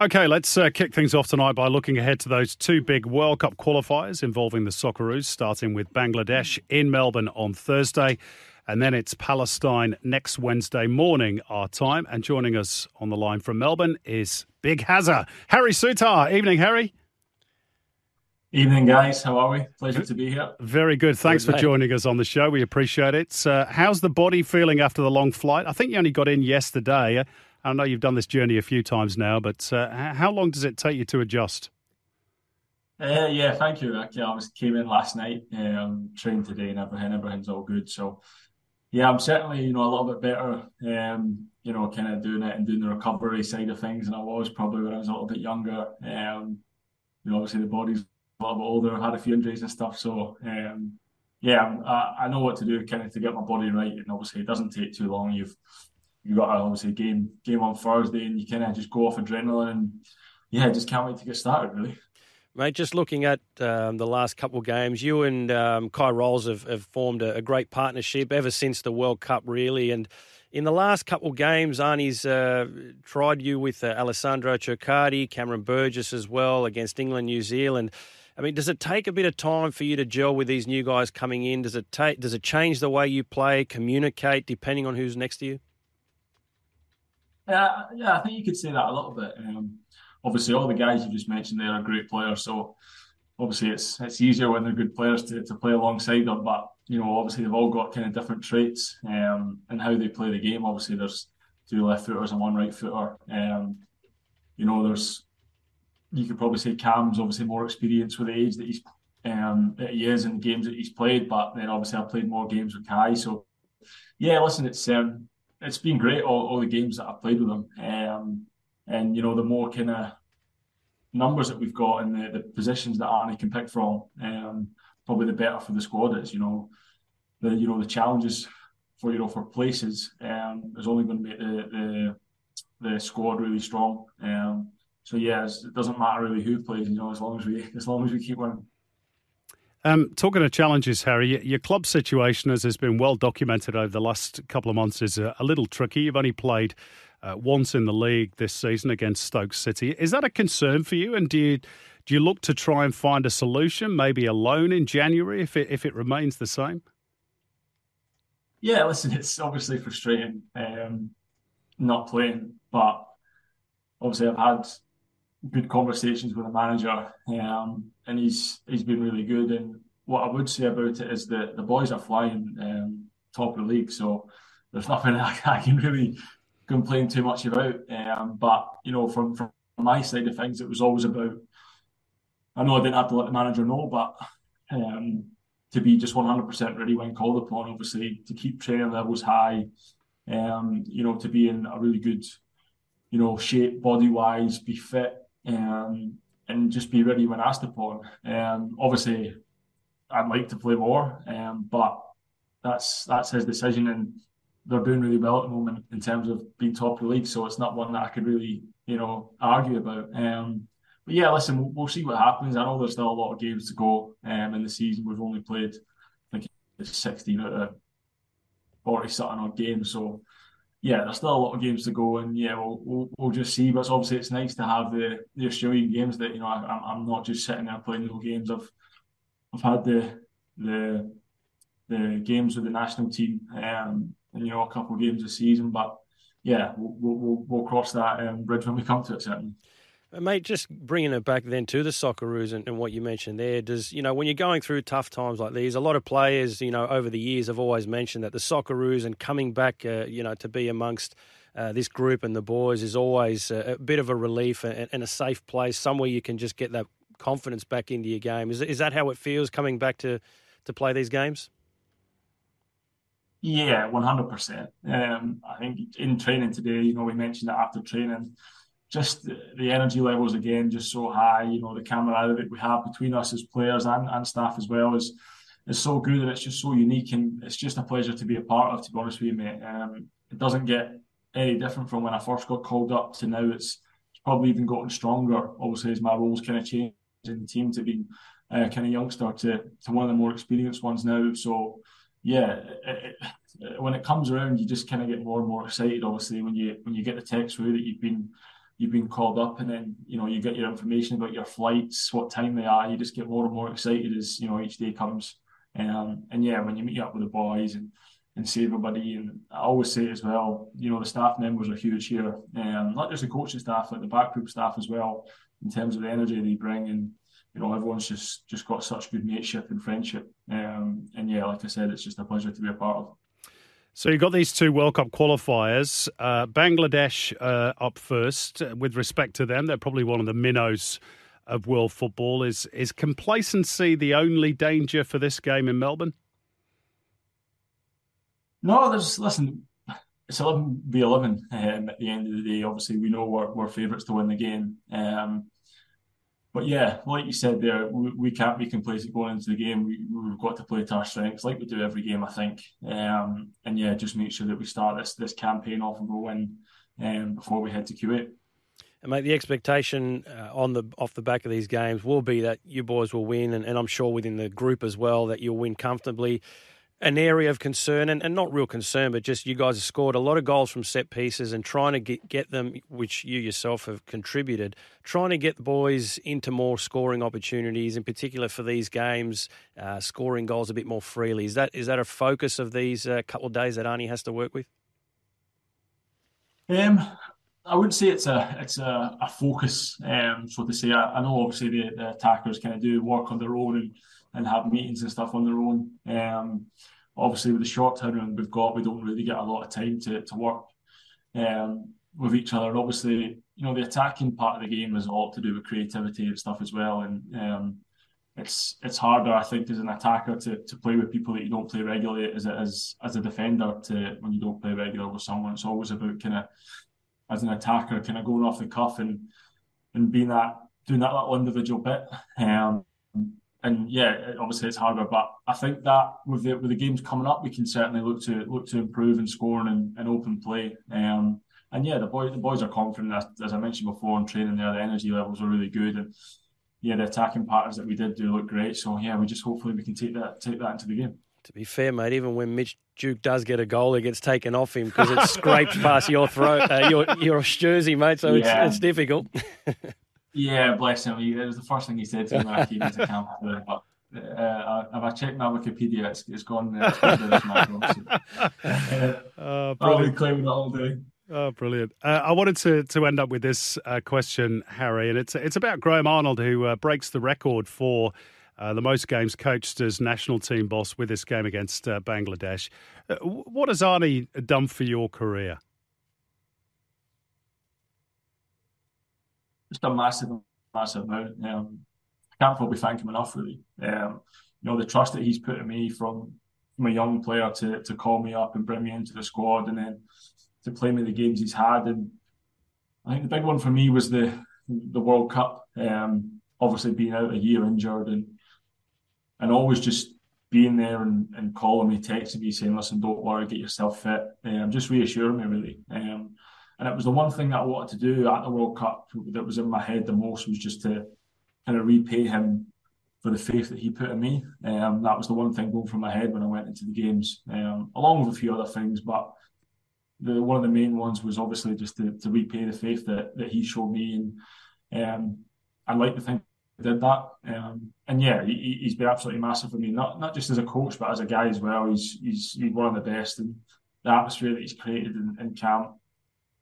Okay, let's uh, kick things off tonight by looking ahead to those two big World Cup qualifiers involving the Socceroos, starting with Bangladesh in Melbourne on Thursday. And then it's Palestine next Wednesday morning, our time. And joining us on the line from Melbourne is Big Hazza, Harry Souttar. Evening, Harry. Evening, guys. How are we? Pleasure to be here. Very good. Thanks good for joining us on the show. We appreciate it. Uh, how's the body feeling after the long flight? I think you only got in yesterday. I know you've done this journey a few times now, but uh, how long does it take you to adjust? Uh, yeah, thank you. Rick. I was came in last night, um, trained today, and everything. Everything's all good. So, yeah, I'm certainly you know a little bit better. Um, you know, kind of doing it and doing the recovery side of things and I was probably when I was a little bit younger. Um, you know, obviously the body's a little bit older. Had a few injuries and stuff, so um, yeah, I, I know what to do kind of to get my body right. And obviously, it doesn't take too long. You've you got obviously a game game on Thursday, and you kind of just go off adrenaline, and yeah, just can't wait to get started. Really. Mate, just looking at um, the last couple of games, you and um, Kye Rowles have, have formed a, a, great partnership ever since the World Cup, really. And in the last couple of games, Arnie's uh, tried you with uh, Alessandro Circati, Cameron Burgess as well against England, New Zealand. I mean, does it take a bit of time for you to gel with these new guys coming in? Does it take? Does it change the way you play, communicate, depending on who's next to you? Yeah, yeah, I think you could say that a little bit. Um, obviously, all the guys you just mentioned there are great players, so obviously it's it's easier when they're good players to, to play alongside them. But you know, obviously they've all got kind of different traits um, and how they play the game. Obviously, there's two left footers and one right footer. Um, you know, there's you could probably say Cam's obviously more experienced with the age that he's um, that he is in the games that he's played, but then obviously I've played more games with Kye, So yeah, listen, it's um, it's been great all, all the games that I've played with them. Um, and you know, the more kind of numbers that we've got and the, the positions that Arnie can pick from, um, probably the better for the squad is. You know, the you know the challenges for you know for places um, is only going to make the, the the squad really strong. Um, so yeah, it doesn't matter really who plays. You know, as long as we as long as we keep winning. Um, talking of challenges, Harry, your club situation, as has been well documented over the last couple of months, is a, a little tricky. You've only played uh, once in the league this season against Stoke City. Is that a concern for you? And do you do you look to try and find a solution, maybe a loan in January, if it if it remains the same? Yeah, listen, it's obviously frustrating um, not playing, but obviously I've had good conversations with the manager, um, and he's he's been really good. And what I would say about it is that the boys are flying um, top of the league, so there's nothing I, I can really complain too much about. Um, but you know, from from my side of things, it was always about. I know I didn't have to let the manager know, but um, to be just 100% ready when called upon, obviously, to keep training levels high, um, you know, to be in a really good, you know, shape body wise, be fit, um, and just be ready when asked upon. Um, obviously, I'd like to play more, um, but that's that's his decision, and they're doing really well at the moment in terms of being top of the league. So it's not one that I could really, you know, argue about. Um, but yeah, listen, we'll, we'll, see what happens. I know there's still a lot of games to go um, in the season. We've only played, I think, it's 16 out of 40 something odd games. So yeah, there's still a lot of games to go, and yeah, we'll, we'll, we'll just see. But it's obviously, it's nice to have the, the Australian games that you know I, I'm not just sitting there playing no games. I've I've had the the the games with the national team, um, and you know a couple of games this season. But yeah, we'll we'll, we'll cross that um, bridge when we come to it. Certainly. Mate, just bringing it back then to the Socceroos and, and, what you mentioned there, does, you know, when you're going through tough times like these, a lot of players, you know, over the years have always mentioned that the Socceroos and coming back, uh, you know, to be amongst uh, this group and the boys is always a, a bit of a relief and, and, a safe place, somewhere you can just get that confidence back into your game. Is, is that how it feels coming back to, to play these games? Yeah, 100%. Um, I think in training today, you know, we mentioned that after training, just the, energy levels again just so high. You know, the camaraderie that we have between us as players and, and staff as well is is so good and it's just so unique and it's just a pleasure to be a part of. To be honest with you, mate, um, it doesn't get any different from when I first got called up to now. It's, it's probably even gotten stronger. Obviously, as my roles kind of changed in the team to being uh, kind of youngster to to one of the more experienced ones now. So yeah, it, it, when it comes around, you just kind of get more and more excited. Obviously, when you when you get the text through that you've been you've been called up, and then you know you get your information about your flights, what time they are. You just get more and more excited as you know each day comes. Um, and yeah, when you meet up with the boys and and see everybody, and I always say as well, you know the staff members are huge here, um, not just the coaching staff, like the backroom staff as well, in terms of the energy they bring and you know everyone's just just got such good mateship and friendship. Um, and yeah, like I said, it's just a pleasure to be a part of. So you've got these two World Cup qualifiers. Uh, Bangladesh uh, up first. With respect to them, they're probably one of the minnows of world football. Is is complacency the only danger for this game in Melbourne? No, there's listen. It's eleven v eleven um, at the end of the day. Obviously, we know we're, we're favourites to win the game. Um, but yeah, like you said there, we, we can't be complacent going into the game. We, we've got to play to our strengths, like we do every game, I think. Um, and yeah, just make sure that we start this this campaign off with a win um, before we head to Kuwait. And mate, the expectation uh, on the off the back of these games will be that you boys will win, and, and I'm sure within the group as well that you'll win comfortably an area of concern, and, and not real concern, but just you guys have scored a lot of goals from set pieces and trying to get, get them, which you yourself have contributed, trying to get the boys into more scoring opportunities, in particular for these games, uh, scoring goals a bit more freely. Is that is that a focus of these uh, couple of days that Arnie has to work with? Um, I wouldn't say it's a it's a, a focus, um, so to say. I, I know obviously the, the attackers kind of do work on their own and and have meetings and stuff on their own. Um, obviously, with the short turnaround we've got, we don't really get a lot of time to, to work um, with each other. And obviously, you know, the attacking part of the game is a lot to do with creativity and stuff as well. And um, it's it's harder, I think, as an attacker to, to play with people that you don't play regularly as as as a defender to when you don't play regular with someone. It's always about kind of as an attacker, kind of going off the cuff and and being that doing that little individual bit. Um, and yeah, obviously it's harder, but I think that with the with the games coming up, we can certainly look to look to improve in scoring and, and open play. Um, and yeah, the boys the boys are confident as, as I mentioned before in training. There, the energy levels are really good, and yeah, the attacking patterns that we did do look great. So yeah, we just hopefully we can take that take that into the game. To be fair, mate, even when Mitch Duke does get a goal, it gets taken off him because it scrapes past your throat, uh, your your jersey, mate. So yeah. it's it's difficult. Yeah, bless him. It was the first thing he said to me when I came into camp. But uh, if I check my Wikipedia, it's, it's gone. Uh, it's gone so, uh, I'll be claiming it all day. Oh, brilliant! Uh, I wanted to to end up with this uh, question, Harry, and it's it's about Graham Arnold, who uh, breaks the record for uh, the most games coached as national team boss with this game against uh, Bangladesh. Uh, what has Arnie done for your career? Just a massive, massive amount. Um, I can't probably thank him enough, really. Um, you know, the trust that he's put in me from from a young player to to call me up and bring me into the squad, and then to play me the games he's had. And I think the big one for me was the the World Cup. Um, obviously, being out a year injured and and always just being there and, and calling me, texting me, saying, "Listen, don't worry, get yourself fit," um, just reassuring me really. Um, and it was the one thing that I wanted to do at the World Cup that was in my head the most was just to kind of repay him for the faith that he put in me. Um, that was the one thing going through my head when I went into the games, um, along with a few other things. But the one of the main ones was obviously just to, to repay the faith that, that he showed me, and um, I like to think I did that. Um, and yeah, he, has been absolutely massive for me, not not just as a coach, but as a guy as well. He's he's, he's one of the best, and the atmosphere that he's created in, in camp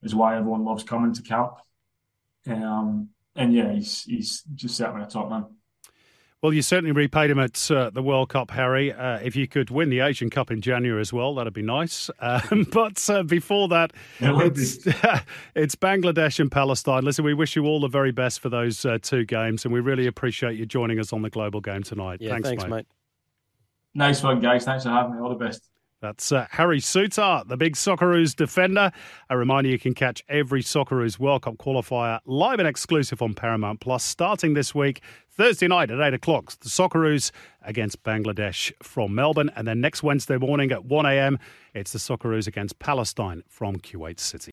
is why everyone loves coming to camp. Um, and yeah, he's he's just certainly a top man. Well, you certainly repaid him at uh, the World Cup, Harry. Uh, if you could win the Asian Cup in January as well, that'd be nice. Um, but uh, before that, it's, it's, Bangladesh and Palestine. Listen, we wish you all the very best for those uh, two games, and we really appreciate you joining us on the Global Game tonight. Yeah, thanks, thanks mate. mate. Nice one, guys. Thanks for having me. All the best. That's uh, Harry Souttar, the big Socceroos defender. A reminder you can catch every Socceroos World Cup qualifier live and exclusive on Paramount Plus starting this week, Thursday night at 8 o'clock. The Socceroos against Bangladesh from Melbourne. And then next Wednesday morning at 1 a.m., it's the Socceroos against Palestine from Kuwait City.